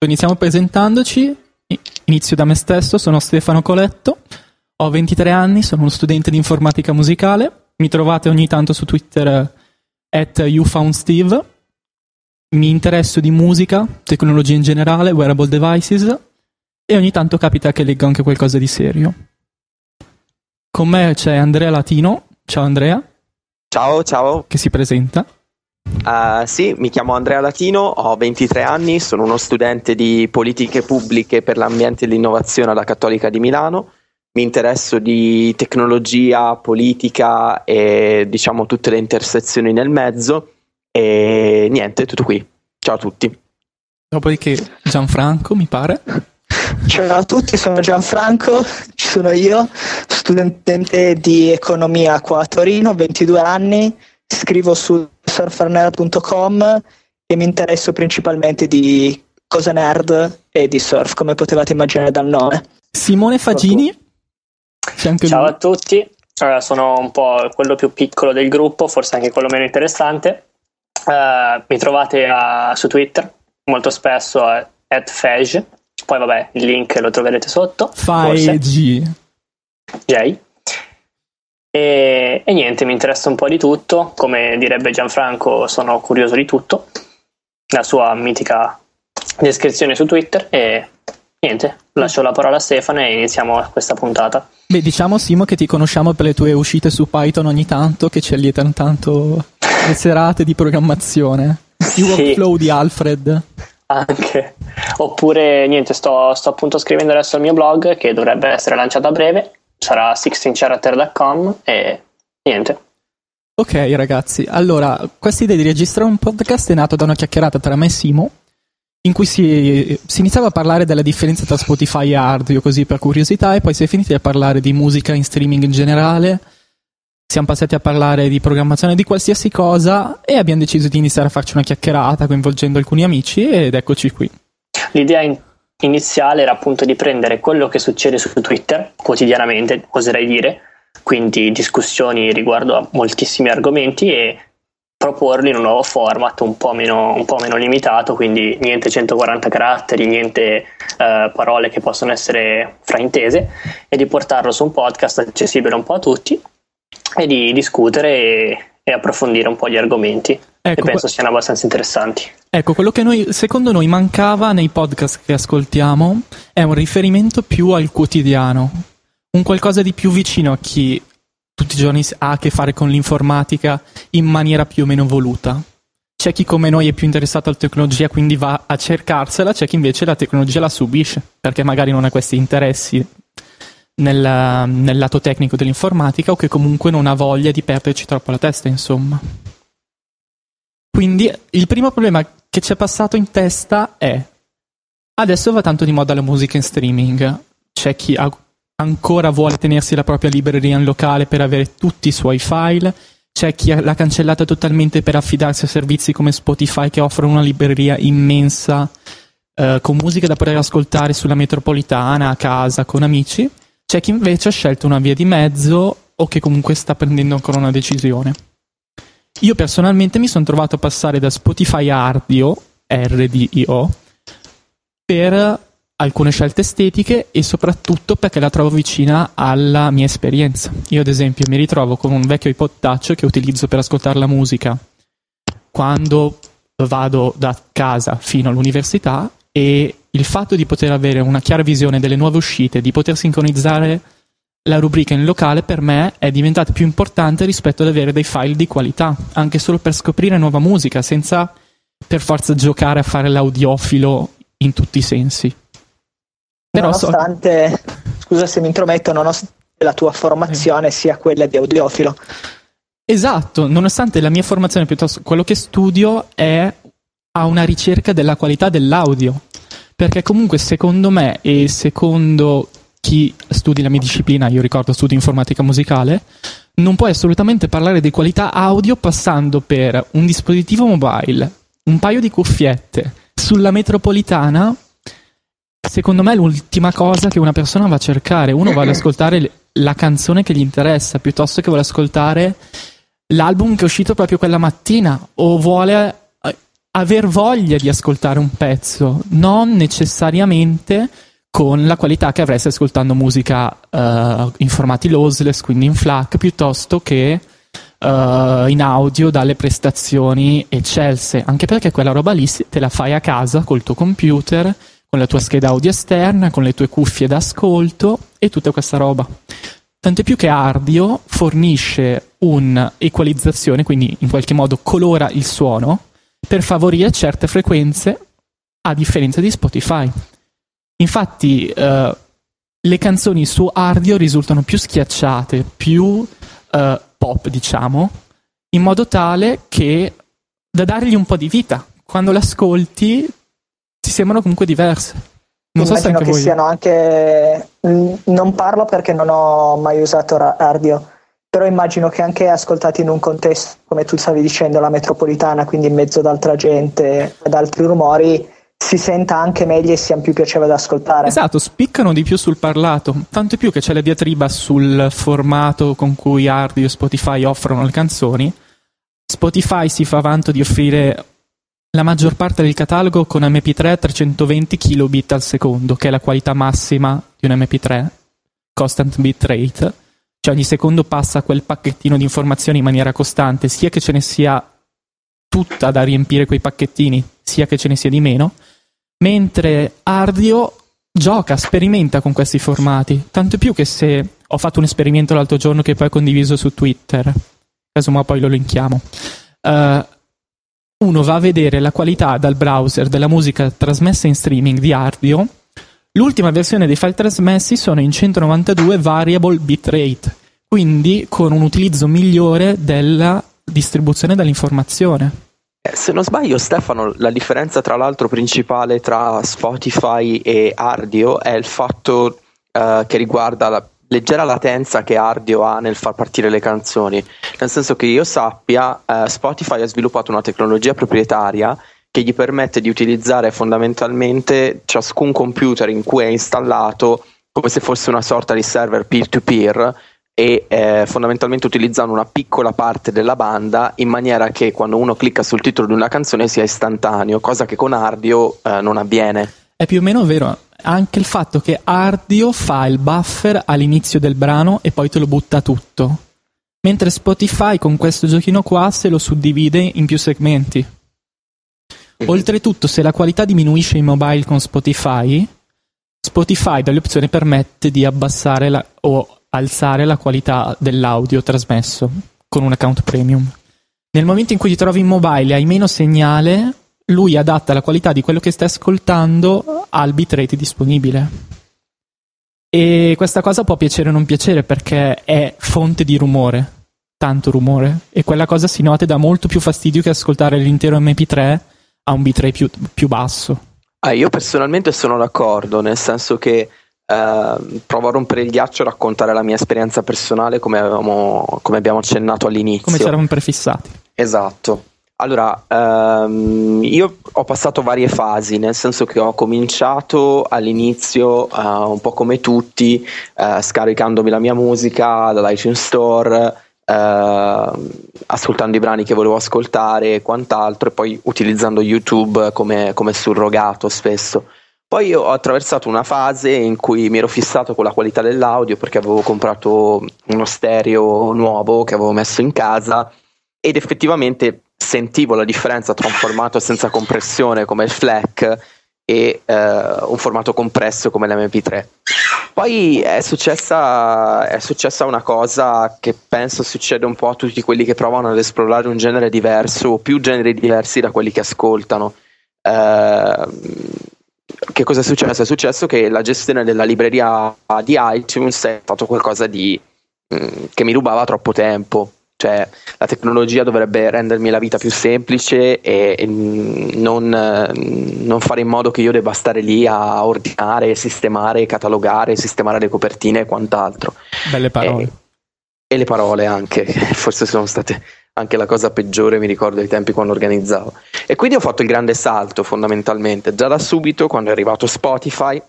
Iniziamo presentandoci. Inizio da me stesso, sono Stefano Coletto, ho 23 anni, sono uno studente di informatica musicale. Mi trovate ogni tanto su Twitter at YouFoundSteve. Mi interesso di musica, tecnologia in generale, wearable devices e ogni tanto capita che leggo anche qualcosa di serio. Con me c'è Andrea Latino. Ciao Andrea. Ciao, ciao. Che si presenta. Uh, sì, mi chiamo Andrea Latino, ho 23 anni, sono uno studente di politiche pubbliche per l'ambiente e l'innovazione alla Cattolica di Milano. Mi interesso di tecnologia, politica e diciamo tutte le intersezioni nel mezzo. E niente, tutto qui. Ciao a tutti. Dopodiché Gianfranco, mi pare. Ciao a tutti, sono Gianfranco, ci sono io, studente di economia qua a Torino, 22 anni, scrivo su surfernerd.com e mi interesso principalmente di cose nerd e di surf, come potevate immaginare dal nome. Simone Fagini. Ciao lui. a tutti, allora, sono un po' quello più piccolo del gruppo, forse anche quello meno interessante. Uh, mi trovate a, su Twitter molto spesso a @fage. Poi vabbè, il link lo troverete sotto. Fai G. J. E, e, niente, mi interessa un po' di tutto, come direbbe Gianfranco, sono curioso di tutto, la sua mitica descrizione su Twitter e niente, lascio la parola a Stefano e iniziamo questa puntata. Beh, diciamo Simo che ti conosciamo per le tue uscite su Python ogni tanto, che ci allietano tanto le serate di programmazione. Il workflow di Alfred. Anche. Oppure niente, sto, sto appunto scrivendo adesso il mio blog che dovrebbe essere lanciato a breve sarà 16character.com e niente. Ok ragazzi, allora questa idea di registrare un podcast è nata da una chiacchierata tra me e Simo in cui si, si, iniziava a parlare della differenza tra Spotify e Arduino così per curiosità e poi si è finiti a parlare di musica in streaming in generale siamo passati a parlare di programmazione di qualsiasi cosa e abbiamo deciso di iniziare a farci una chiacchierata coinvolgendo alcuni amici ed eccoci qui. L'idea in- iniziale era appunto di prendere quello che succede su Twitter quotidianamente, oserei dire, quindi discussioni riguardo a moltissimi argomenti e proporli in un nuovo format un po' meno, un po meno limitato, quindi niente 140 caratteri, niente eh, parole che possono essere fraintese, e di portarlo su un podcast accessibile un po' a tutti e di discutere e, e approfondire un po' gli argomenti ecco, che penso siano abbastanza interessanti. Ecco, quello che noi, secondo noi mancava nei podcast che ascoltiamo è un riferimento più al quotidiano, un qualcosa di più vicino a chi tutti i giorni ha a che fare con l'informatica in maniera più o meno voluta. C'è chi come noi è più interessato alla tecnologia, quindi va a cercarsela, c'è chi invece la tecnologia la subisce, perché magari non ha questi interessi nel, nel lato tecnico dell'informatica o che comunque non ha voglia di perderci troppo la testa, insomma. Quindi il primo problema che ci è passato in testa è adesso va tanto di moda la musica in streaming. C'è chi ha, ancora vuole tenersi la propria libreria in locale per avere tutti i suoi file. C'è chi l'ha cancellata totalmente per affidarsi a servizi come Spotify che offrono una libreria immensa eh, con musica da poter ascoltare sulla metropolitana, a casa, con amici. C'è chi invece ha scelto una via di mezzo o che comunque sta prendendo ancora una decisione. Io personalmente mi sono trovato a passare da Spotify a Ardio, RDIO, per alcune scelte estetiche e soprattutto perché la trovo vicina alla mia esperienza. Io ad esempio mi ritrovo con un vecchio iPod Touch che utilizzo per ascoltare la musica quando vado da casa fino all'università e il fatto di poter avere una chiara visione delle nuove uscite, di poter sincronizzare la rubrica in locale per me è diventata più importante rispetto ad avere dei file di qualità, anche solo per scoprire nuova musica, senza per forza giocare a fare l'audiofilo in tutti i sensi. Però nonostante, so... scusa se mi intrometto, nonostante la tua formazione sia quella di audiofilo. Esatto, nonostante la mia formazione piuttosto quello che studio è a una ricerca della qualità dell'audio. Perché comunque secondo me e secondo chi studi la mia disciplina, io ricordo studio informatica musicale, non puoi assolutamente parlare di qualità audio passando per un dispositivo mobile, un paio di cuffiette sulla metropolitana. Secondo me l'ultima cosa che una persona va a cercare. Uno vuole ascoltare la canzone che gli interessa piuttosto che vuole ascoltare l'album che è uscito proprio quella mattina o vuole aver voglia di ascoltare un pezzo, non necessariamente con la qualità che avresti ascoltando musica uh, in formati lossless, quindi in FLAC, piuttosto che uh, in audio dalle prestazioni eccelse, anche perché quella roba lì te la fai a casa col tuo computer, con la tua scheda audio esterna, con le tue cuffie d'ascolto e tutta questa roba. Tant'è più che Ardio fornisce un'equalizzazione, quindi in qualche modo colora il suono, per favorire certe frequenze, a differenza di Spotify. Infatti, eh, le canzoni su Ardio risultano più schiacciate, più eh, pop, diciamo, in modo tale che da dargli un po' di vita. Quando l'ascolti ti sembrano comunque diverse. Non so se anche che voi... siano anche. Non parlo perché non ho mai usato Ardio, però immagino che anche ascoltati in un contesto, come tu stavi dicendo, la metropolitana, quindi in mezzo ad altra gente, ad altri rumori, si senta anche meglio e sia più piacevole da ascoltare. Esatto, spiccano di più sul parlato, tanto più che c'è la diatriba sul formato con cui Ardio e Spotify offrono le canzoni. Spotify si fa vanto di offrire la maggior parte del catalogo con MP3 a 320 kilobit al secondo, che è la qualità massima di un MP3, constant bitrate, cioè ogni secondo passa quel pacchettino di informazioni in maniera costante, sia che ce ne sia tutta da riempire quei pacchettini, sia che ce ne sia di meno, mentre Ardio gioca, sperimenta con questi formati, tanto più che se ho fatto un esperimento l'altro giorno che poi ho condiviso su Twitter, casomai poi lo linkiamo, uh, uno va a vedere la qualità dal browser della musica trasmessa in streaming di Ardio, l'ultima versione dei file trasmessi sono in 192 variable bitrate, quindi con un utilizzo migliore della distribuzione dell'informazione. Eh, se non sbaglio, Stefano, la differenza tra l'altro principale tra Spotify e Ardio è il fatto uh, che riguarda la leggera latenza che Ardio ha nel far partire le canzoni. Nel senso che io sappia, uh, Spotify ha sviluppato una tecnologia proprietaria che gli permette di utilizzare fondamentalmente ciascun computer in cui è installato come se fosse una sorta di server peer-to-peer e eh, fondamentalmente utilizzano una piccola parte della banda in maniera che quando uno clicca sul titolo di una canzone sia istantaneo, cosa che con Ardio eh, non avviene. È più o meno vero anche il fatto che Ardio fa il buffer all'inizio del brano e poi te lo butta tutto, mentre Spotify con questo giochino qua se lo suddivide in più segmenti. Mhm. Oltretutto, se la qualità diminuisce in mobile con Spotify, Spotify dalle opzioni permette di abbassare la, o alzare la qualità dell'audio trasmesso con un account premium. Nel momento in cui ti trovi in mobile e hai meno segnale, lui adatta la qualità di quello che stai ascoltando al bitrate disponibile. E questa cosa può piacere o non piacere perché è fonte di rumore, tanto rumore, e quella cosa si nota dà molto più fastidio che ascoltare l'intero MP3 a un bitrate più, più basso. Ah, io personalmente sono d'accordo, nel senso che Uh, provo a rompere il ghiaccio e raccontare la mia esperienza personale come, avevamo, come abbiamo accennato all'inizio. Come ci eravamo prefissati. Esatto. Allora, um, io ho passato varie fasi, nel senso che ho cominciato all'inizio uh, un po' come tutti, uh, scaricandomi la mia musica dall'iTunes Store, ascoltando i brani che volevo ascoltare e quant'altro, e poi utilizzando YouTube come, come surrogato spesso. Poi ho attraversato una fase in cui mi ero fissato con la qualità dell'audio perché avevo comprato uno stereo nuovo che avevo messo in casa ed effettivamente sentivo la differenza tra un formato senza compressione come il FLAC e eh, un formato compresso come l'MP3. Poi è successa, è successa una cosa che penso succede un po' a tutti quelli che provano ad esplorare un genere diverso o più generi diversi da quelli che ascoltano. Eh, che cosa è successo? È successo che la gestione della libreria di iTunes è stato qualcosa di, mh, mm, che mi rubava troppo tempo. Cioè, la tecnologia dovrebbe rendermi la vita più semplice e, e non, non, fare in modo che io debba stare lì a ordinare, sistemare, catalogare, sistemare le copertine e quant'altro. Belle parole. E, e le parole anche, forse sono state anche la cosa peggiore mi ricordo i tempi quando organizzavo. E quindi ho fatto il grande salto fondamentalmente, già da subito quando è arrivato Spotify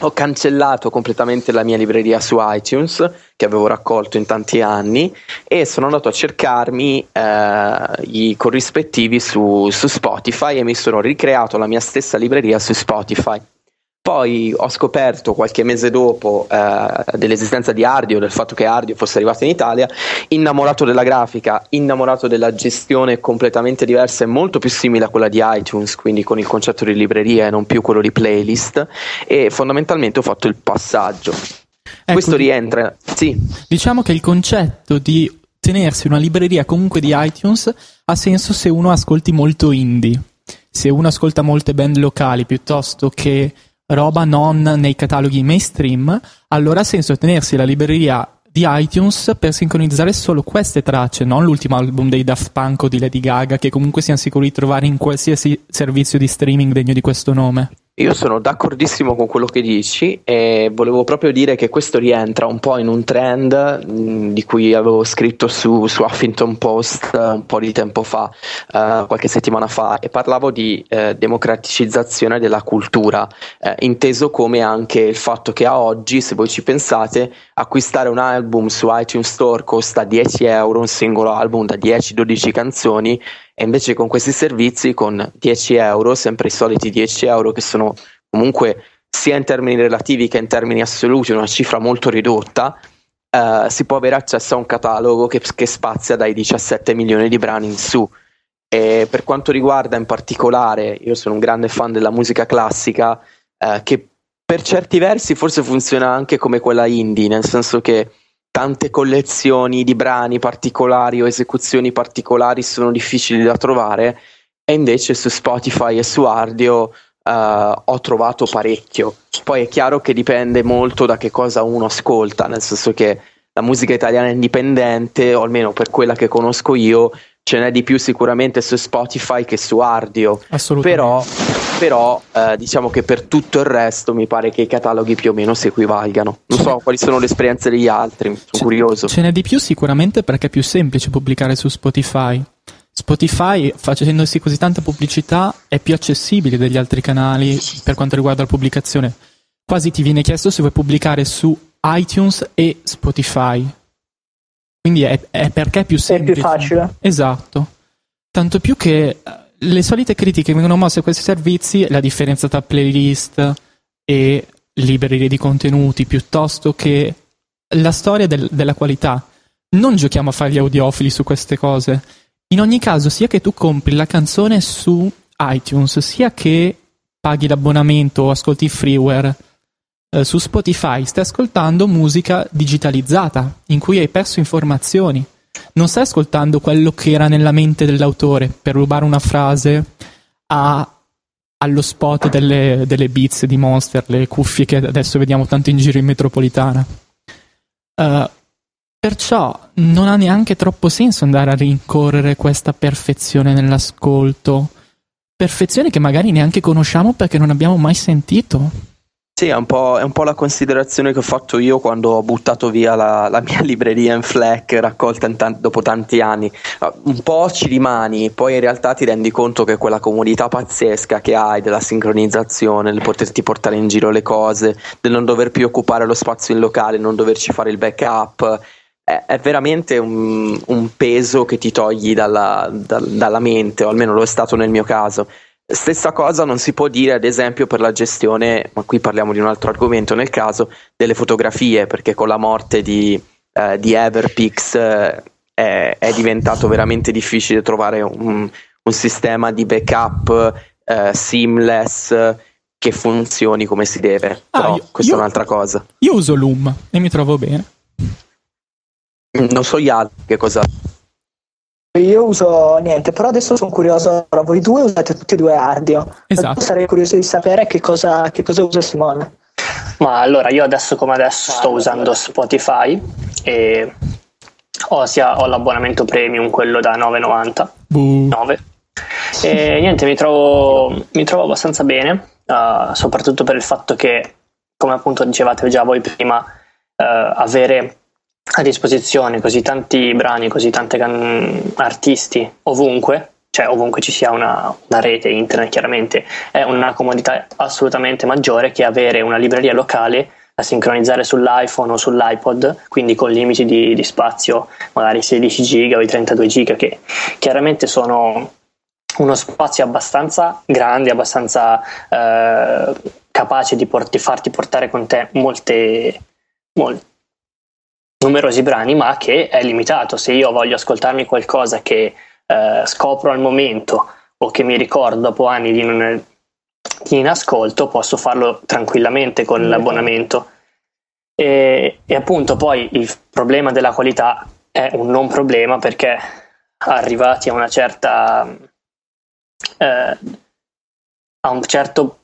ho cancellato completamente la mia libreria su iTunes che avevo raccolto in tanti anni e sono andato a cercarmi eh, i corrispettivi su, su Spotify e mi sono ricreato la mia stessa libreria su Spotify. Poi ho scoperto qualche mese dopo eh, dell'esistenza di Ardio, del fatto che Ardio fosse arrivato in Italia, innamorato della grafica, innamorato della gestione completamente diversa e molto più simile a quella di iTunes, quindi con il concetto di libreria e non più quello di playlist, e fondamentalmente ho fatto il passaggio. Ecco, Questo rientra, sì. Diciamo che il concetto di tenersi una libreria comunque di iTunes ha senso se uno ascolti molto indie, se uno ascolta molte band locali piuttosto che roba non nei cataloghi mainstream, allora ha senso tenersi la libreria di iTunes per sincronizzare solo queste tracce, non l'ultimo album dei Daft Punk o di Lady Gaga, che comunque siamo sicuri di trovare in qualsiasi servizio di streaming degno di questo nome. Io sono d'accordissimo con quello che dici e volevo proprio dire che questo rientra un po' in un trend mh, di cui avevo scritto su, su Huffington Post uh, un po' di tempo fa, uh, qualche settimana fa, e parlavo di uh, democraticizzazione della cultura, inteso come anche il fatto che a oggi, se voi ci pensate, acquistare un album su iTunes Store costa 10 euro, un singolo album da 10-12 canzoni e invece con questi servizi con 10 euro, sempre i soliti 10 euro che sono comunque sia in termini relativi che in termini assoluti una cifra molto ridotta, eh, si può avere accesso a un catalogo che, che, spazia dai 17 milioni di brani in su. E per quanto riguarda in particolare, io sono un grande fan della musica classica, eh, che per certi versi forse funziona anche come quella indie, nel senso che tante collezioni di brani particolari o esecuzioni particolari sono difficili da trovare e invece su Spotify e su Ardio Uh, ho trovato parecchio. Poi è chiaro che dipende molto da che cosa uno ascolta, nel senso che la musica italiana indipendente, o almeno per quella che conosco io, ce n'è di più sicuramente su Spotify che su Ardio. Però, però eh, diciamo che per tutto il resto mi pare che i cataloghi più o meno si equivalgano. Non so quali sono le esperienze degli altri, sono ce, curioso. Ce n'è di più sicuramente perché è più semplice pubblicare su Spotify. Spotify, facendosi così tanta pubblicità, è più accessibile degli altri canali per quanto riguarda la pubblicazione. Quasi ti viene chiesto se vuoi pubblicare su iTunes e Spotify quindi è, è perché è più semplice. È più facile. Esatto. Tanto più che eh, le solite critiche che vengono mosse a questi servizi, la differenza tra playlist e librerie di contenuti, piuttosto che la storia del, della qualità. Non giochiamo a fare gli audiofili su queste cose. In ogni caso, sia che tu compri la canzone su iTunes, sia che paghi l'abbonamento o ascolti freeware, su Spotify stai ascoltando musica digitalizzata, in cui hai perso informazioni. Non stai ascoltando quello che era nella mente dell'autore, per rubare una frase a, allo spot delle, delle Beats di Monster, le cuffie che adesso vediamo tanto in giro in metropolitana. Uh, perciò non ha neanche troppo senso andare a rincorrere questa perfezione nell'ascolto. Perfezione che magari neanche conosciamo perché non abbiamo mai sentito. Sì, è un, è un, po', la considerazione che ho fatto io quando ho buttato via la, la mia libreria in FLAC raccolta in t- dopo tanti anni. Ah, un po' ci rimani, poi in realtà ti rendi conto che quella comodità pazzesca che hai della sincronizzazione, del poterti portare in giro le cose, del non dover più occupare lo spazio in locale, non doverci fare il backup, è, è veramente un, un, peso che ti togli dalla, da, dalla mente, o almeno lo è stato nel mio caso. Stessa cosa non si può dire ad esempio per la gestione, ma qui parliamo di un altro argomento nel caso, delle fotografie, perché con la morte di, eh, di Everpix eh, è, diventato veramente difficile trovare un, un sistema di backup eh, seamless che funzioni come si deve. Ah, Però io, questa io, è un'altra cosa. Io uso Loom e mi trovo bene. Non so gli altri che cosa io uso niente, però adesso sono curioso. Voi due usate tutti e due Ardio. Esatto. Sarei curioso di sapere che cosa, che cosa usa Simone. Ma allora, io adesso come adesso sto usando Spotify e ho, sia, ho l'abbonamento premium, quello da 9,90. Uh. 9. E niente, mi trovo, mi trovo abbastanza bene, uh, soprattutto per il fatto che, come appunto dicevate già voi prima, uh, avere a disposizione così tanti brani, così tanti can- artisti ovunque, cioè ovunque ci sia una, una, rete internet chiaramente è una comodità assolutamente maggiore che avere una libreria locale da sincronizzare sull'iPhone o sull'iPod, quindi con limiti di, di spazio, magari 16 giga o i 32 giga, che chiaramente sono uno spazio abbastanza grande, abbastanza eh, capace di, port- farti portare con te molte, molte numerosi brani, ma che è limitato. Se io voglio ascoltarmi qualcosa che eh, scopro al momento o che mi ricordo dopo anni di non, in ascolto posso farlo tranquillamente con l'abbonamento. E, e, appunto poi il problema della qualità è un non problema perché arrivati a una certa eh, a un certo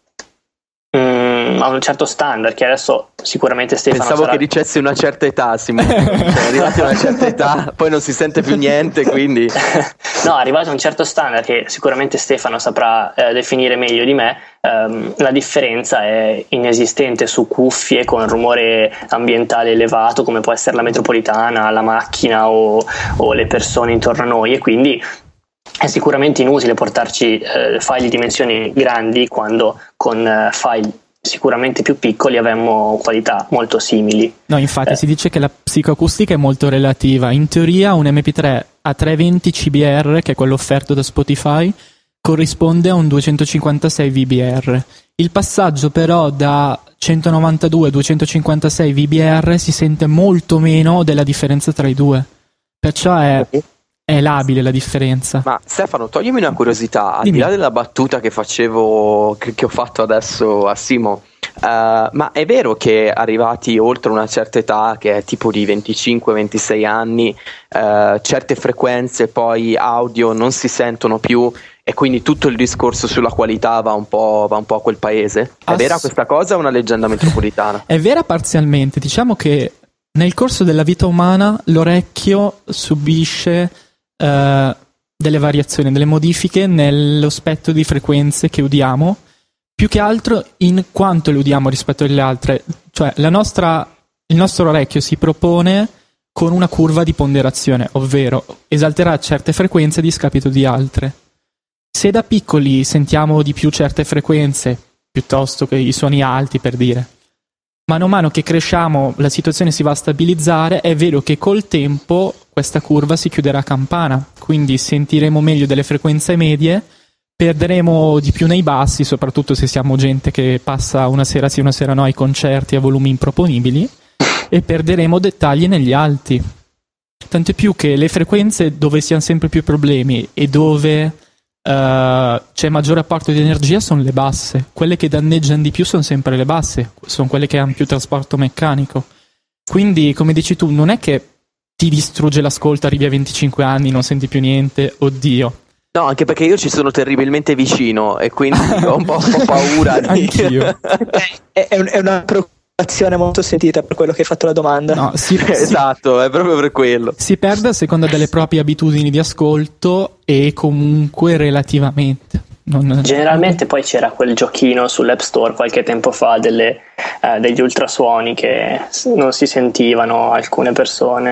Mm, a un certo standard che adesso sicuramente Stefano pensavo sarà... che dicessi una certa età Simone. Cioè, arrivati a una certa età poi non si sente più niente quindi no arrivato a un certo standard che sicuramente Stefano saprà eh, definire meglio di me. Ehm, la differenza è inesistente su cuffie con rumore ambientale elevato come può essere la metropolitana la macchina o, o le persone intorno a noi e quindi è sicuramente inutile portarci eh, file di dimensioni grandi quando con eh, file sicuramente più piccoli avremmo qualità molto simili. No, infatti eh. si dice che la psicoacustica è molto relativa. In teoria un MP3 a 320 CBR, che è quello offerto da Spotify, corrisponde a un 256 VBR. Il passaggio però da 192 a 256 VBR si sente molto meno della differenza tra i due. Perciò è è labile la differenza. Ma Stefano, toglimi una curiosità, al Dimmi. di là della battuta che facevo, che, che ho fatto adesso a Simo, uh, ma è vero che arrivati oltre una certa età, che è tipo di 25-26 anni, uh, certe frequenze poi audio non si sentono più e quindi tutto il discorso sulla qualità va un po', va un po a quel paese? È Ass- vera questa cosa o è una leggenda metropolitana? è vera parzialmente, diciamo che nel corso della vita umana l'orecchio subisce eh, delle variazioni, delle modifiche nello spettro di frequenze che udiamo, più che altro in quanto le udiamo rispetto alle altre. Cioè, nostra, il nostro orecchio si propone con una curva di ponderazione, ovvero esalterà certe frequenze a discapito di altre. Se da piccoli sentiamo di più certe frequenze piuttosto che i suoni alti, per dire, mano a mano che cresciamo la situazione si va a stabilizzare, è vero che col tempo questa curva si chiuderà a campana, quindi sentiremo meglio delle frequenze medie, perderemo di più nei bassi, soprattutto se siamo gente che passa una sera sì una sera no ai concerti a volumi improponibili, e perderemo dettagli negli alti. Tanto più che le frequenze dove si hanno sempre più problemi e dove uh, c'è maggiore apporto di energia sono le basse. Quelle che danneggiano di più sono sempre le basse, sono quelle che hanno più trasporto meccanico. Quindi, come dici tu, non è che ti distrugge l'ascolto, arrivi a 25 anni, non senti più niente, oddio. No, anche perché io ci sono terribilmente vicino e quindi ho un po', paura di... Anch'io. è, è, una preoccupazione molto sentita per quello che hai fatto la domanda. No, si, esatto, è proprio per quello. Si perde a seconda delle proprie abitudini di ascolto e comunque relativamente. Non... Generalmente poi c'era quel giochino sull'App Store qualche tempo fa delle, eh, degli ultrasuoni che non si sentivano alcune persone.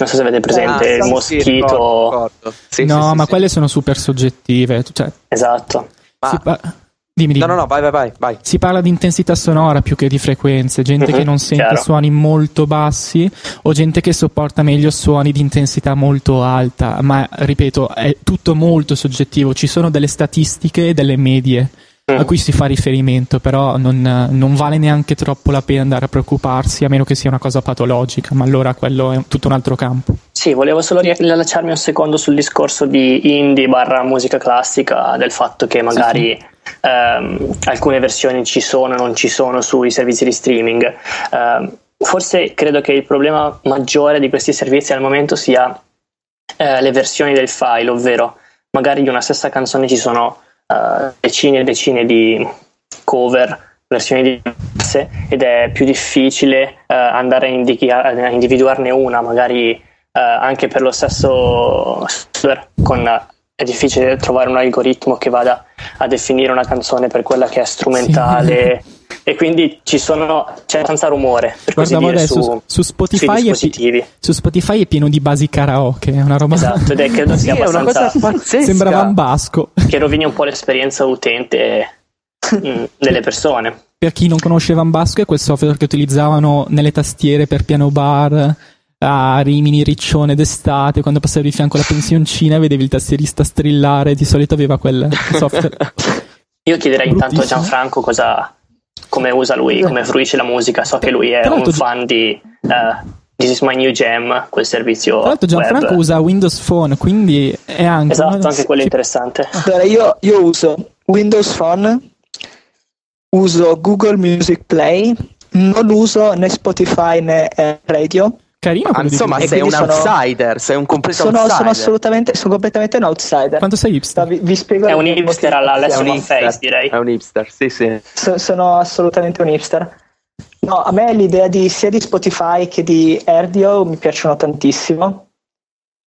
Non so se avete presente ah, il moschito. Sì, ricordo, ricordo. Sì, no, sì, ma quelle sono super soggettive. Cioè, esatto. Ma... Dimmi, dimmi. No, no, no, vai, vai, vai, Si parla di intensità sonora più che di frequenze. Gente mm-hmm, che non sente chiaro. suoni molto bassi o gente che sopporta meglio suoni di intensità molto alta. Ma ripeto, è tutto molto soggettivo. Ci sono delle statistiche e delle medie a cui si fa riferimento, però non, non, vale neanche troppo la pena andare a preoccuparsi, a meno che sia una cosa patologica, ma allora quello è tutto un altro campo. Sì, volevo solo riallacciarmi un secondo sul discorso di indie barra musica classica, del fatto che magari sì. Ehm, alcune versioni ci sono, non ci sono sui servizi di streaming. Eh, forse credo che il problema maggiore di questi servizi al momento sia eh, le versioni del file, ovvero magari di una stessa canzone ci sono uh, decine e decine di cover, versioni diverse ed è più difficile uh, andare a, indichi- a, individuarne una, magari uh, anche per lo stesso software con è difficile trovare un algoritmo che vada a definire una canzone per quella che è strumentale sì. e quindi ci sono, c'è abbastanza rumore per Guardavo così dire, adesso su, su Spotify, pi- su Spotify è pieno di basi karaoke, è una roba Esatto, ed è credo Sì, sia è una cosa pazzesca. sembrava un basco. che rovini un po' l'esperienza utente mm, delle persone. Per chi non conosce Van Basco è quel software che utilizzavano nelle tastiere per piano bar a Rimini, Riccione d'estate, quando passavi di fianco alla pensioncina e vedevi il tastierista strillare, di solito aveva quel software. Io chiederei intanto a. Gianfranco cosa, come usa lui, come fruisce la musica. So che lui è un fan di eh, This is my new jam, quel servizio. Tra l'altro Gianfranco web. usa Windows Phone, quindi è anche... Esatto, anche quello è interessante. Allora, io, io uso Windows Phone, uso Google Music Play, non uso né Spotify né eh, radio. Carino Ma di insomma, sei un quindi sono- outsider, sei un completo Sono, outsider. sono assolutamente, sono completamente un outsider. Quanto sei hipster? Vi, vi spiego È un hipster alla hipster, Face, direi. È un hipster, sì, sì. So- sono assolutamente un hipster. No, a me l'idea di, sia di Spotify che di Erdio mi piacciono tantissimo.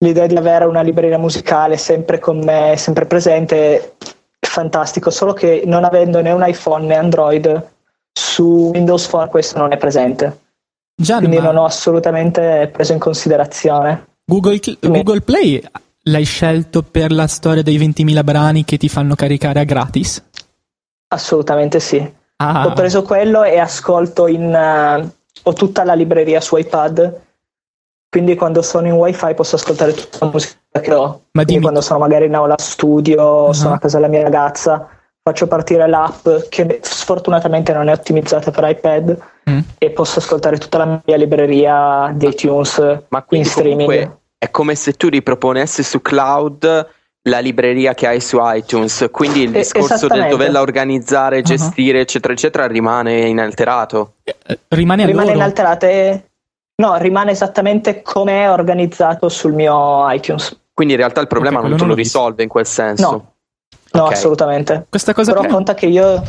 L'idea di avere una libreria musicale sempre con me, sempre presente, è fantastico, solo che non avendo né un iPhone né Android, su Windows Phone questo non è presente. Gian, Quindi non ho assolutamente preso in considerazione. Google, Google Play l'hai scelto per la storia dei 20.000 brani che ti fanno caricare a gratis? Assolutamente sì. Ah, Ho preso quello e ascolto in... eh, ho tutta la libreria su iPad, quindi quando sono in wifi posso ascoltare tutta la musica che ho. ma Quindi dimmi, quando sono magari in aula studio, Ah. sono a casa della mia ragazza, faccio partire l'app che sfortunatamente non è ottimizzata per iPad Mm. e posso ascoltare tutta la mia libreria di iTunes Ma in streaming. comunque è come se tu riproponessi su cloud la libreria che hai su iTunes, quindi il Eh, discorso del doverla organizzare, Ah. gestire, eccetera, eccetera, rimane inalterato. eh, rimane a rimane loro. inalterata e... No, rimane esattamente come è organizzato sul mio iTunes. Quindi in realtà il problema Ok, non te lo risolve in quel senso. No. No, Ok. assolutamente. Questa cosa Però qui- conta che io,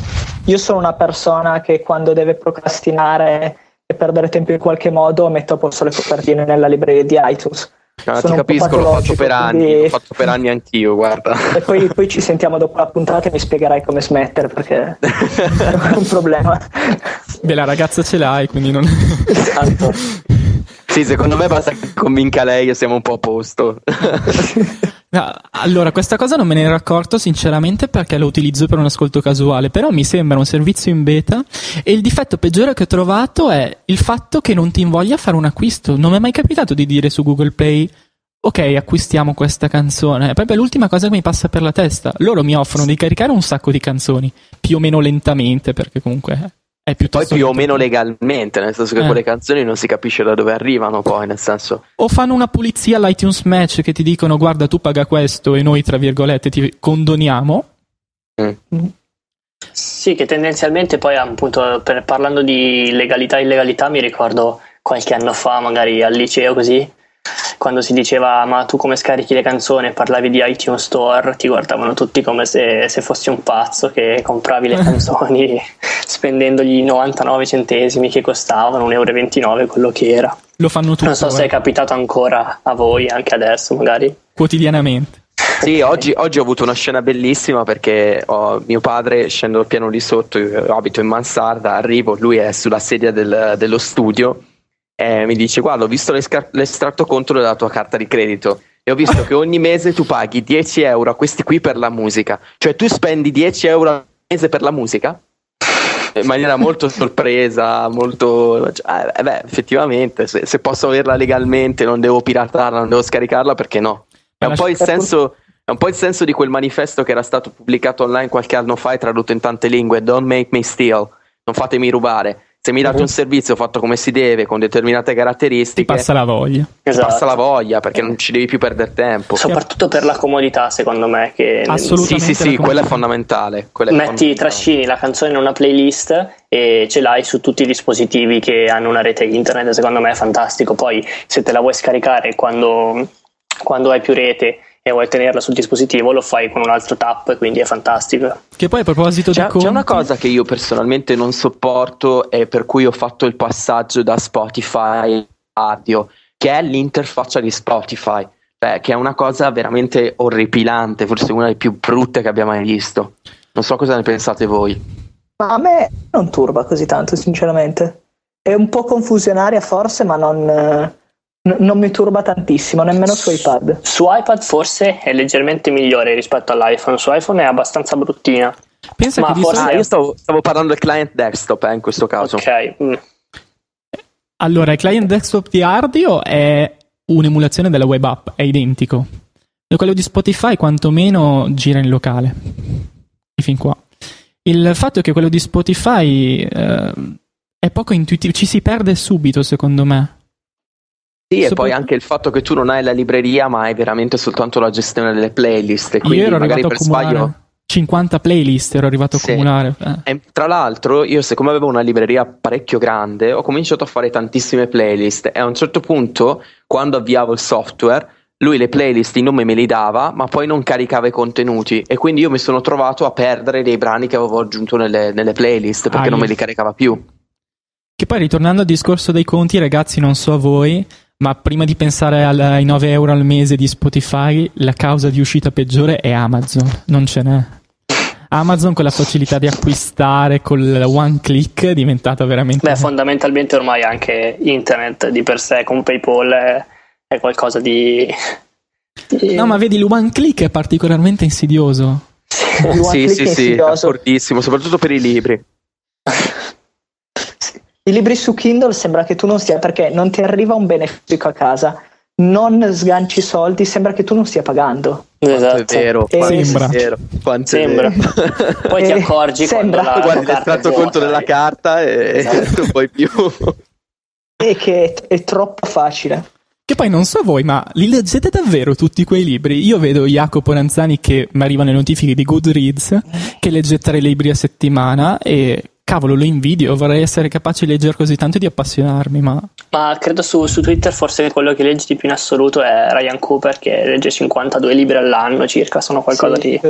io sono una persona che quando deve procrastinare e perdere tempo in qualche modo mette a posto le copertine nella libreria di iTunes. Ah, Sono ti capisco, l'ho fatto per anni, quindi- l'ho fatto per anni anch'io, guarda. E poi, poi ci sentiamo dopo la puntata e mi spiegherai come smettere perché è un problema. Beh, la ragazza ce l'hai, quindi non... Esatto. sì, secondo me basta che convinca lei e siamo un po' a posto. Allora, questa cosa non me ne ero accorto sinceramente perché lo utilizzo per un ascolto casuale, però mi sembra un servizio in beta e il difetto peggiore che ho trovato è il fatto che non ti invoglia a fare un acquisto. Non mi è mai capitato di dire su Google Play ok, acquistiamo questa canzone. È proprio l'ultima cosa che mi passa per la testa. Loro mi offrono di caricare un sacco di canzoni, più o meno lentamente perché comunque Poi piuttosto... più o meno legalmente, nel senso che Eh. quelle canzoni non si capisce da dove arrivano poi, nel senso... O fanno una pulizia all'iTunes Match che ti dicono guarda tu paga questo e noi tra virgolette ti condoniamo. Sì, che tendenzialmente poi appunto per- parlando di legalità e illegalità mi ricordo qualche anno fa, magari al liceo così, quando si diceva ma tu come scarichi le canzoni e parlavi di iTunes Store, ti guardavano tutti come se, se fossi un pazzo che compravi le canzoni spendendogli 99 centesimi che costavano, 1,29 euro quello che era. Lo fanno tutti Non so se è capitato ancora a voi, anche adesso magari. quotidianamente. Sì, oggi, oggi ho avuto una scena bellissima perché ho- mio padre, scendo al piano di sotto, io abito in mansarda, arrivo, lui è sulla sedia del- dello studio e mi dice guarda ho visto l'esca- l'estratto conto della tua carta di credito e ho visto che ogni mese tu paghi 10 euro a questi qui per la musica, cioè tu spendi 10 euro al mese per la musica? In maniera molto sorpresa, molto... cioè, eh, beh, effettivamente, se, se posso averla legalmente, non devo piratarla, non devo scaricarla, perché no? È un senso... È un po' il senso di quel manifesto che era stato pubblicato online qualche anno fa e tradotto in tante lingue: Don't make me steal, non fatemi rubare. Se mi date un servizio fatto come si deve, con determinate Ti caratteristiche, passa la voglia. ti Esatto. passa la voglia perché non ci devi più perdere tempo. Sì, Soprattutto per la comodità, secondo me, che Assolutamente. sì, sì, la quella è fondamentale. quella è metti, fondamentale. trascini la canzone in una playlist e ce l'hai su tutti i dispositivi che hanno una rete internet, secondo me è fantastico. Poi se te la vuoi scaricare quando, quando hai più rete e vuoi tenerla sul dispositivo, lo fai con un altro tap, quindi è fantastico. Che poi a proposito C'è, di conti, c'è una cosa che io personalmente non sopporto e per cui ho fatto il passaggio da Spotify a audio, che è l'interfaccia di Spotify, cioè, che è una cosa veramente orripilante, forse una delle più brutte che abbia mai visto. Non so cosa ne pensate voi. Ma a me non turba così tanto, sinceramente. È un po' confusionaria forse, ma non, eh, n- non mi turba tantissimo, nemmeno su iPad. Su iPad forse è leggermente migliore rispetto all'iPhone, su iPhone è abbastanza bruttina. Pensa Ma che forse- Ah, io stavo, stavo parlando del client desktop eh, in questo caso. Ok, mm. Allora, il client desktop di Ardio è un'emulazione della web app, è identico. E quello di Spotify quantomeno gira in locale. E fin qua. Il fatto è che quello di Spotify eh, è poco intuitivo, ci si perde subito secondo me. Sì, e poi anche il fatto che tu non hai la libreria, ma hai veramente soltanto la gestione delle playlist. Quindi Io ero magari arrivato a per sbaglio. 50 playlist, ero arrivato a Sì. accumulare. eh. Tra l'altro, io siccome avevo una libreria parecchio grande, ho cominciato a fare tantissime playlist e a un certo punto, quando avviavo il software, lui le playlist i nomi me li dava, ma poi non caricava i contenuti e quindi io mi sono trovato a perdere dei brani che avevo aggiunto nelle, nelle playlist perché Aia. non me li caricava più. Che poi ritornando al discorso dei conti, ragazzi, non so a voi, ma prima di pensare al- ai 9 euro al mese di Spotify, la causa di uscita peggiore è Amazon, non ce n'è. Amazon con la facilità di acquistare col one click è diventata veramente... Beh, fondamentalmente ormai anche internet di per sé con PayPal è, è qualcosa di... di- No, ma vedi, il one click è particolarmente insidioso. Sì, click sì, è sì, insidioso. d'accordissimo, soprattutto per i libri. I libri su Kindle sembra che tu non stia perché non ti arriva un beneficio a casa, non sganci soldi, sembra che tu non stia pagando. Esatto. è vero, Eh, quanto Sembra. è vero, quanto è Sembra. vero. Poi ti Eh, accorgi sembra. quando la Guardi l'estratto conto vuota della e- carta e Esatto. non puoi più. E che è, è troppo facile. Che poi non so voi, ma li leggete davvero tutti quei libri? Io vedo Jacopo Ranzani che mi arrivano le notifiche di Goodreads, che legge tre libri a settimana e cavolo lo invidio, vorrei essere capace di leggere così tanto e di appassionarmi, ma Ma credo su, su Twitter forse quello che leggi di più in assoluto è Ryan Cooper che legge 52 libri all'anno circa, sono qualcosa Sì, di...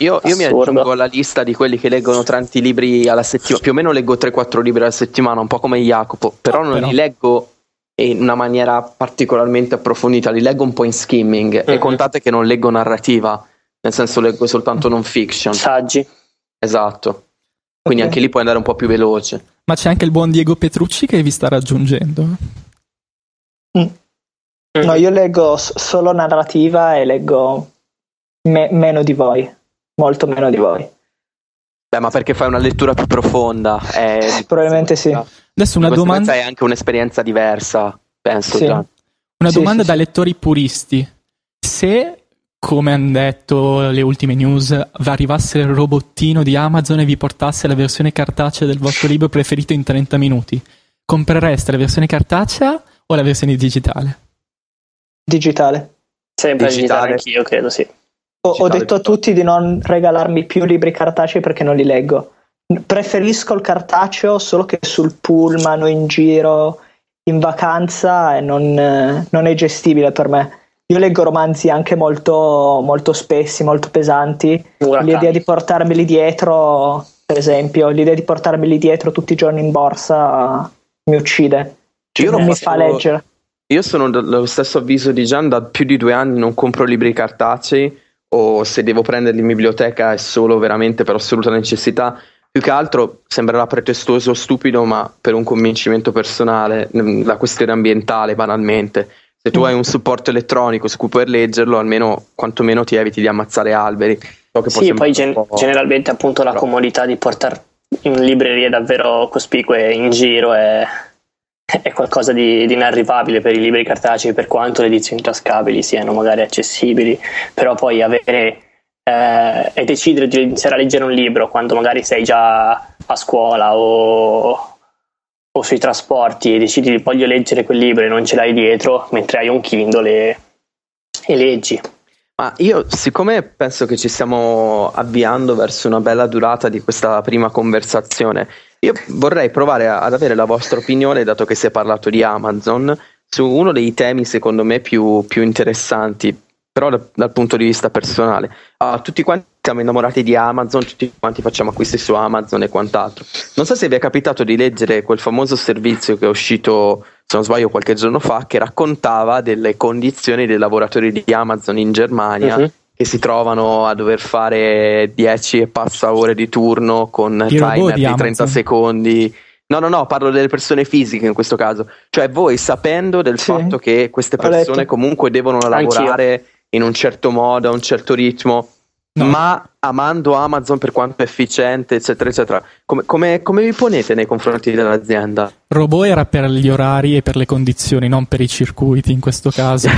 Io, io mi aggiungo alla lista di quelli che leggono tanti libri alla settimana, più o meno leggo 3-4 libri alla settimana, un po' come Jacopo, però non Però. li leggo in una maniera particolarmente approfondita, li leggo un po' in skimming e Mhm. contate che non leggo narrativa, nel senso leggo soltanto non fiction, saggi. esatto. Quindi Ok. anche lì puoi andare un po' più veloce. Ma c'è anche il buon Diego Petrucci che vi sta raggiungendo. No, io leggo solo narrativa e leggo me- meno di voi, molto meno di voi. Beh, ma perché fai una lettura più profonda? eh, Probabilmente sì. Adesso una domanda, è anche un'esperienza diversa, penso Sì. già. una Sì, domanda sì, da sì. lettori puristi. Se, come hanno detto le ultime news, vi arrivasse il robottino di Amazon e vi portasse la versione cartacea del vostro libro preferito in 30 minuti, comprereste la versione cartacea o la versione digitale? Digitale. Sempre Digitale. digitale anch'io credo sì. Ho, ho detto a tutti di non regalarmi più libri cartacei perché non li leggo. Preferisco il cartaceo solo che sul pullman o in giro, in vacanza, e non, eh, non è gestibile per me. Io leggo romanzi anche molto, molto spessi, molto pesanti. Murakami. L'idea di portarmeli dietro, per esempio, l'idea di portarmeli dietro tutti i giorni in borsa mi uccide. Cioè, Io non mi fa leggere. Io sono dello stesso avviso di Gian, da più di due anni non compro libri cartacei o se devo prenderli in biblioteca è solo veramente per assoluta necessità. Più che altro sembrerà pretestuoso o stupido, ma per un convincimento personale, mm, la questione ambientale banalmente. Se tu hai un supporto elettronico su cui puoi leggerlo, almeno quantomeno ti eviti di ammazzare alberi. So Sì, poi gen- po'- generalmente appunto la comodità di portare in librerie davvero cospicue in giro è, è qualcosa di, di inarrivabile per i libri cartacei, per quanto le edizioni tascabili siano magari accessibili, però poi avere eh, e decidere di iniziare a leggere un libro quando magari sei già a scuola o, o sui trasporti e decidi di voglio leggere quel libro e non ce l'hai dietro mentre hai un Kindle e, e leggi. Ma io, siccome penso che ci stiamo avviando verso una bella durata di questa prima conversazione, io vorrei provare a- ad avere la vostra opinione, dato che si è parlato di Amazon, su uno dei temi secondo me più, più interessanti, però da- dal punto di vista personale. Ah, tutti quanti siamo innamorati di Amazon, tutti quanti facciamo acquisti su Amazon e quant'altro. Non so se vi è capitato di leggere quel famoso servizio che è uscito, se non sbaglio, qualche giorno fa, che raccontava delle condizioni dei lavoratori di Amazon in Germania Mhm. che si trovano a dover fare 10 e passa ore di turno con timer di di 30 Amazon. secondi. No, no, no, parlo delle persone fisiche in questo caso. Cioè voi sapendo del Sì. fatto che queste persone comunque devono lavorare in un certo modo, a un certo ritmo, No. ma amando Amazon per quanto è efficiente, eccetera, eccetera. Come, come- come vi ponete nei confronti dell'azienda? Robot era per gli orari e per le condizioni, non per i circuiti in questo caso.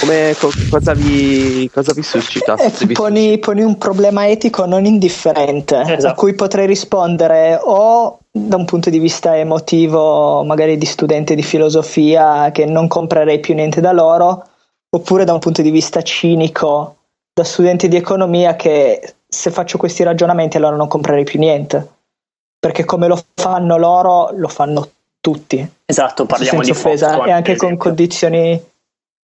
Come, co- cosa, vi, cosa vi suscita? Eh, vi- poni, poni un problema etico non indifferente a Esatto. cui potrei rispondere o da un punto di vista emotivo, magari di studente di filosofia, che non comprerei più niente da loro, oppure da un punto di vista cinico, da studente di economia, che se faccio questi ragionamenti allora non comprerei più niente. Perché come lo fanno loro, lo fanno tutti. Esatto, parliamo di offesa, Foxconn, e anche con condizioni,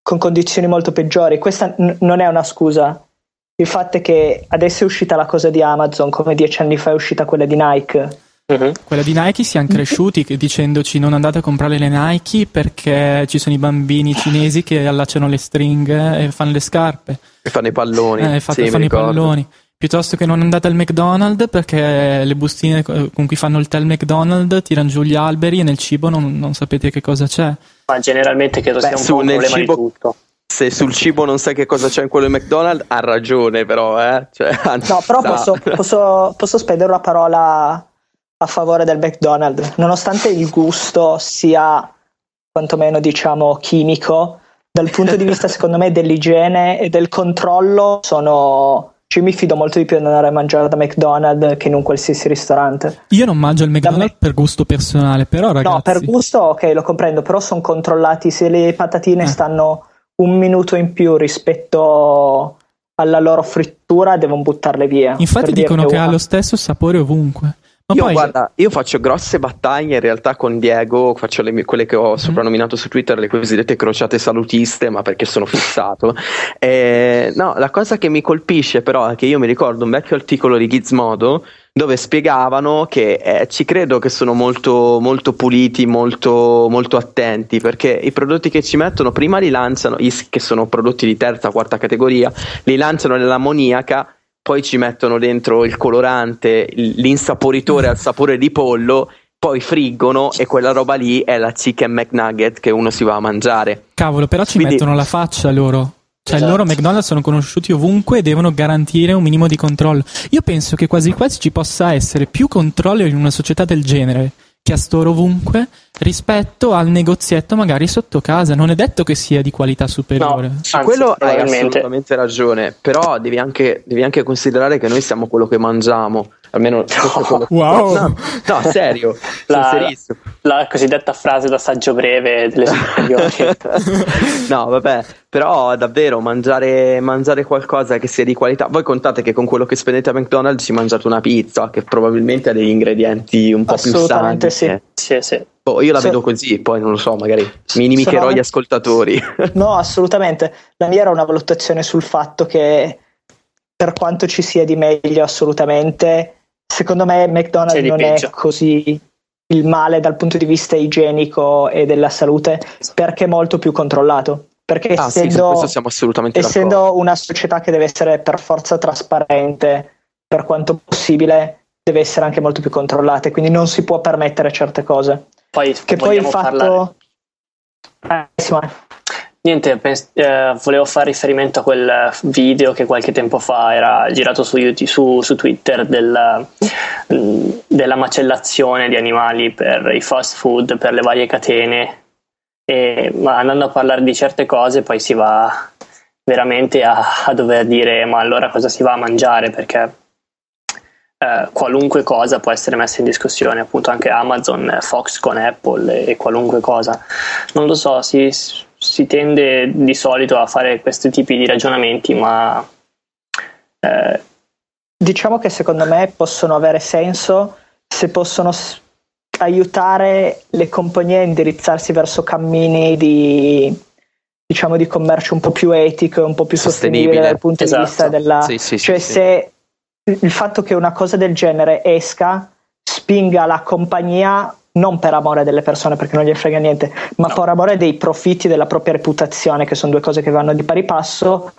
con condizioni molto peggiori. Questa n- non è una scusa. Il fatto è che adesso è uscita la cosa di Amazon, come dieci anni fa è uscita quella di Nike. Mhm. Quella di Nike siamo cresciuti che- dicendoci non andate a comprare le Nike perché ci sono i bambini cinesi che allacciano le stringhe e fanno le scarpe, E fanno i palloni. eh, fate- sì, fanno i palloni. Piuttosto che non andate al McDonald's perché le bustine co- con cui fanno il tè al McDonald's tirano giù gli alberi e nel cibo non, non sapete che cosa c'è. Ma generalmente credo Beh, sia un su, po' un problema cibo- di tutto. Se sul cibo non sai che cosa c'è in quello di McDonald's, ha ragione, però, eh. Cioè, No, però sa. posso, posso, posso spendere una parola a favore del McDonald's. Nonostante il gusto sia quantomeno, diciamo, chimico, dal punto di vista, secondo me, dell'igiene e del controllo, sono. Ci mi fido molto di più di andare a mangiare da McDonald's che in un qualsiasi ristorante. Io non mangio il McDonald's me- per gusto personale, però ragazzi... No, per gusto, ok, lo comprendo, però sono controllati. Se le patatine Eh. stanno un minuto in più rispetto alla loro frittura, devono buttarle via. Infatti dicono che ha una. lo stesso sapore ovunque. Ma Io, poi guarda, io faccio grosse battaglie in realtà con Diego, faccio le quelle che ho soprannominato su Twitter le cosiddette crociate salutiste, ma perché sono fissato. Eh, no, la cosa che mi colpisce però è che io mi ricordo un vecchio articolo di Gizmodo dove spiegavano che eh, ci credo che sono molto, molto puliti, molto, molto attenti, perché i prodotti che ci mettono prima li lanciano, che sono prodotti di terza, quarta categoria, li lanciano nell'ammoniaca poi ci mettono dentro il colorante, l'insaporitore al sapore di pollo, poi friggono e quella roba lì è la chicken McNugget che uno si va a mangiare. Cavolo, però ci Quindi- mettono la faccia loro. Cioè, Esatto. loro McDonald's sono conosciuti ovunque e devono garantire un minimo di controllo. Io penso che quasi quasi ci possa essere più controllo in una società del genere store ovunque rispetto al negozietto magari sotto casa. Non è detto che sia di qualità superiore. No. Anzi, quello hai assolutamente ragione, però devi anche, devi anche considerare che noi siamo quello che mangiamo. Almeno che- Wow. No, no, serio, La- serissimo. La cosiddetta frase d'assaggio breve delle superiori. no, vabbè, però davvero mangiare, mangiare qualcosa che sia di qualità. Voi contate che con quello che spendete a McDonald's ci mangiate una pizza che probabilmente ha degli ingredienti un po' più Assolutamente sani. sì. eh. sì, sì. Boh, io la Se- vedo così, poi non lo so, magari mi inimicherò Sono- gli ascoltatori. No, assolutamente. La mia era una valutazione sul fatto che per quanto ci sia di meglio assolutamente, secondo me McDonald's non peggio. è così il male dal punto di vista igienico e della salute perché è molto più controllato. Perché ah, sì, essendo, questo siamo assolutamente d'accordo. essendo una società che deve essere per forza trasparente per quanto possibile, deve essere anche molto più controllata e quindi non si può permettere certe cose. Poi Che poi il fatto... Eh. Niente, pens- eh, volevo fare riferimento a quel video che qualche tempo fa era girato su, YouTube, su, su Twitter del, mm, della macellazione di animali per i fast food, per le varie catene. E, ma andando a parlare di certe cose poi si va veramente a, a dover dire ma allora cosa si va a mangiare perché eh, qualunque cosa può essere messa in discussione, appunto anche Amazon, Fox con Apple e, e qualunque cosa. Non lo so, si, si tende di solito a fare questi tipi di ragionamenti, ma eh, Diciamo che secondo me possono avere senso se possono s- aiutare le compagnie a indirizzarsi verso cammini di diciamo di commercio un po' più etico e un po' più sostenibile, Sostenibile, dal punto esatto. di vista della Sì, sì, sì, cioè sì. se il fatto che una cosa del genere esca spinga la compagnia non per amore delle persone perché non gli frega niente, ma No. per amore dei profitti della propria reputazione, che sono due cose che vanno di pari passo,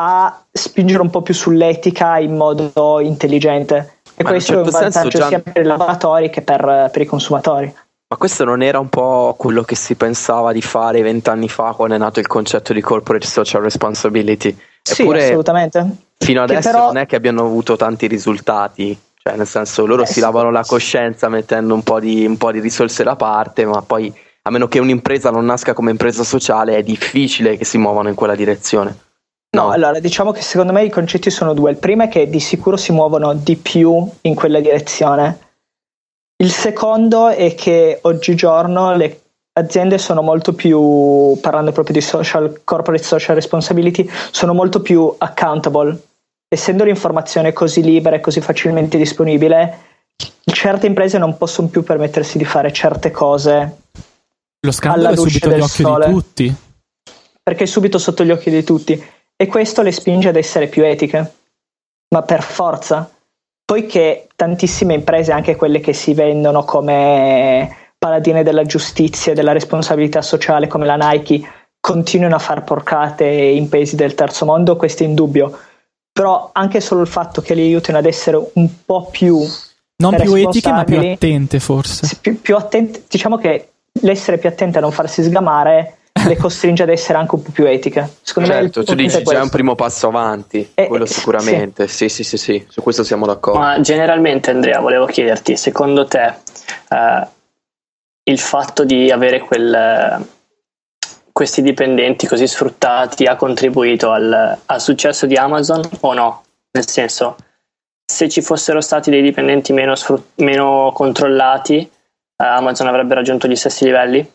a spingere un po' più sull'etica in modo intelligente. E Ma in questo è un certo vantaggio già- sia per i lavoratori che per, per i consumatori. Ma questo non era un po' quello che si pensava di fare vent'anni fa quando è nato il concetto di corporate social responsibility? Sì, Eppure assolutamente. fino adesso però- non è che abbiano avuto tanti risultati, cioè nel senso loro Eh, si sì. lavano la coscienza mettendo un po, di, un po' di risorse da parte, ma poi a meno che un'impresa non nasca come impresa sociale è difficile che si muovano in quella direzione. No, allora diciamo che secondo me i concetti sono due. Il primo è che di sicuro si muovono di più in quella direzione. Il secondo è che oggigiorno le aziende sono molto più, parlando proprio di social, corporate social responsibility, sono molto più accountable. Essendo l'informazione così libera e così facilmente disponibile, certe imprese non possono più permettersi di fare certe cose Lo scandalo Alla è luce subito agli occhi sole. di tutti. perché è subito sotto gli occhi di tutti e questo le spinge ad essere più etiche, ma per forza, poiché tantissime imprese, anche quelle che si vendono come paladine della giustizia e della responsabilità sociale come la Nike, continuano a far porcate in paesi del terzo mondo, questo è indubbio. Però anche solo il fatto che li aiutino ad essere un po' più Non più etiche, ma più attente, forse. più, più attenti, diciamo che l'essere più attenti a non farsi sgamare le costringe ad essere anche un po' più etiche. Secondo me Certo, il tu dici è già un primo passo avanti, Eh, quello sicuramente, sì. sì sì sì su questo siamo d'accordo. Ma generalmente, Andrea, volevo chiederti, secondo te eh, il fatto di avere quel, questi dipendenti così sfruttati ha contribuito al, al successo di Amazon o no? Nel senso, se ci fossero stati dei dipendenti meno, sfrut- meno controllati, eh, Amazon avrebbe raggiunto gli stessi livelli?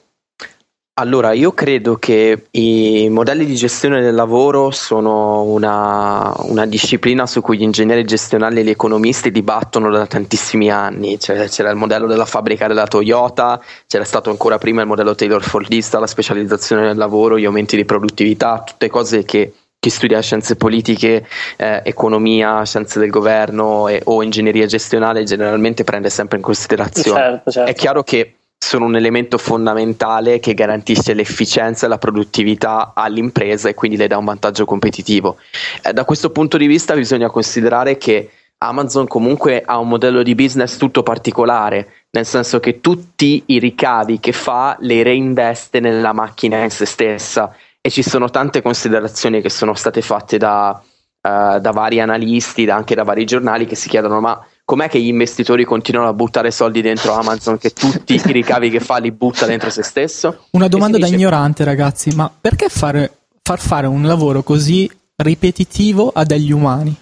Allora, io credo che i modelli di gestione del lavoro sono una, una disciplina su cui gli ingegneri gestionali e gli economisti dibattono da tantissimi anni. Cioè, c'era il modello della fabbrica della Toyota, c'era stato ancora prima il modello Taylor Fordista, la specializzazione del lavoro, gli aumenti di produttività, tutte cose che chi studia scienze politiche, eh, economia, scienze del governo e- o ingegneria gestionale generalmente prende sempre in considerazione. Certo, certo. È chiaro che sono un elemento fondamentale che garantisce l'efficienza e la produttività all'impresa e quindi le dà un vantaggio competitivo. Eh, da questo punto di vista bisogna considerare che Amazon comunque ha un modello di business tutto particolare, nel senso che tutti i ricavi che fa li reinveste nella macchina in se stessa e ci sono tante considerazioni che sono state fatte da, eh, da vari analisti, da- anche da vari giornali che si chiedono ma com'è che gli investitori continuano a buttare soldi dentro Amazon che tutti i ricavi che fa li butta dentro se stesso? Una domanda da dice- ignorante, ragazzi, ma perché fare, far fare un lavoro così ripetitivo a degli umani?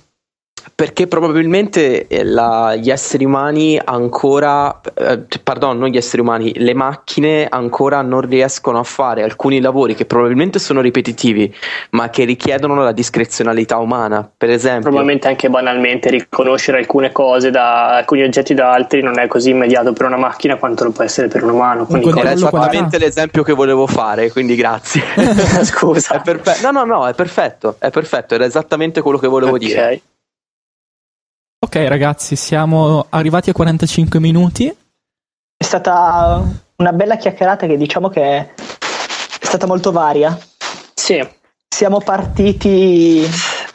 Perché probabilmente eh, la- gli esseri umani ancora, eh, pardon, non gli esseri umani, le macchine ancora non riescono a fare alcuni lavori che probabilmente sono ripetitivi, ma che richiedono la discrezionalità umana. Per esempio, Probabilmente anche banalmente riconoscere alcune cose da alcuni oggetti da altri non è così immediato per una macchina quanto lo può essere per un umano. Quindi era esattamente l'esempio che volevo fare, quindi grazie. Scusa. È perfe- no, no, no, è perfetto, è perfetto, era esattamente quello che volevo Ok. dire. Ok, ragazzi, siamo arrivati a 45 minuti. È stata una bella chiacchierata che diciamo che è stata molto varia. Sì, Siamo partiti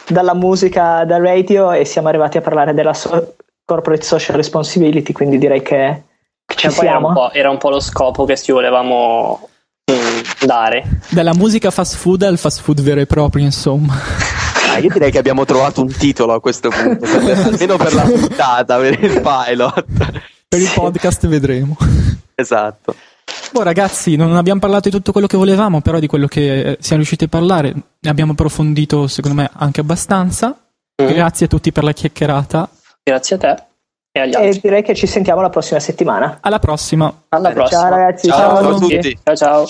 dalla musica, dal radio e siamo arrivati a parlare della so- corporate social responsibility, quindi direi che, ci cioè, poi era un, siamo. po', era un po' lo scopo che ci volevamo mm, dare. Dalla musica fast food al fast food vero e proprio, insomma. Ah, io direi che abbiamo trovato un titolo a questo punto, per- almeno per la puntata, per il pilot. Per il podcast vedremo. Esatto. Boh, ragazzi, non abbiamo parlato di tutto quello che volevamo, però di quello che eh, siamo riusciti a parlare ne abbiamo approfondito, secondo me, anche abbastanza. Mm. Grazie a tutti per la chiacchierata. Grazie a te e agli E altri. direi che ci sentiamo la prossima settimana. Alla prossima. Alla prossima. Ciao ragazzi, Ciao, ciao, a tutti. Ciao ciao.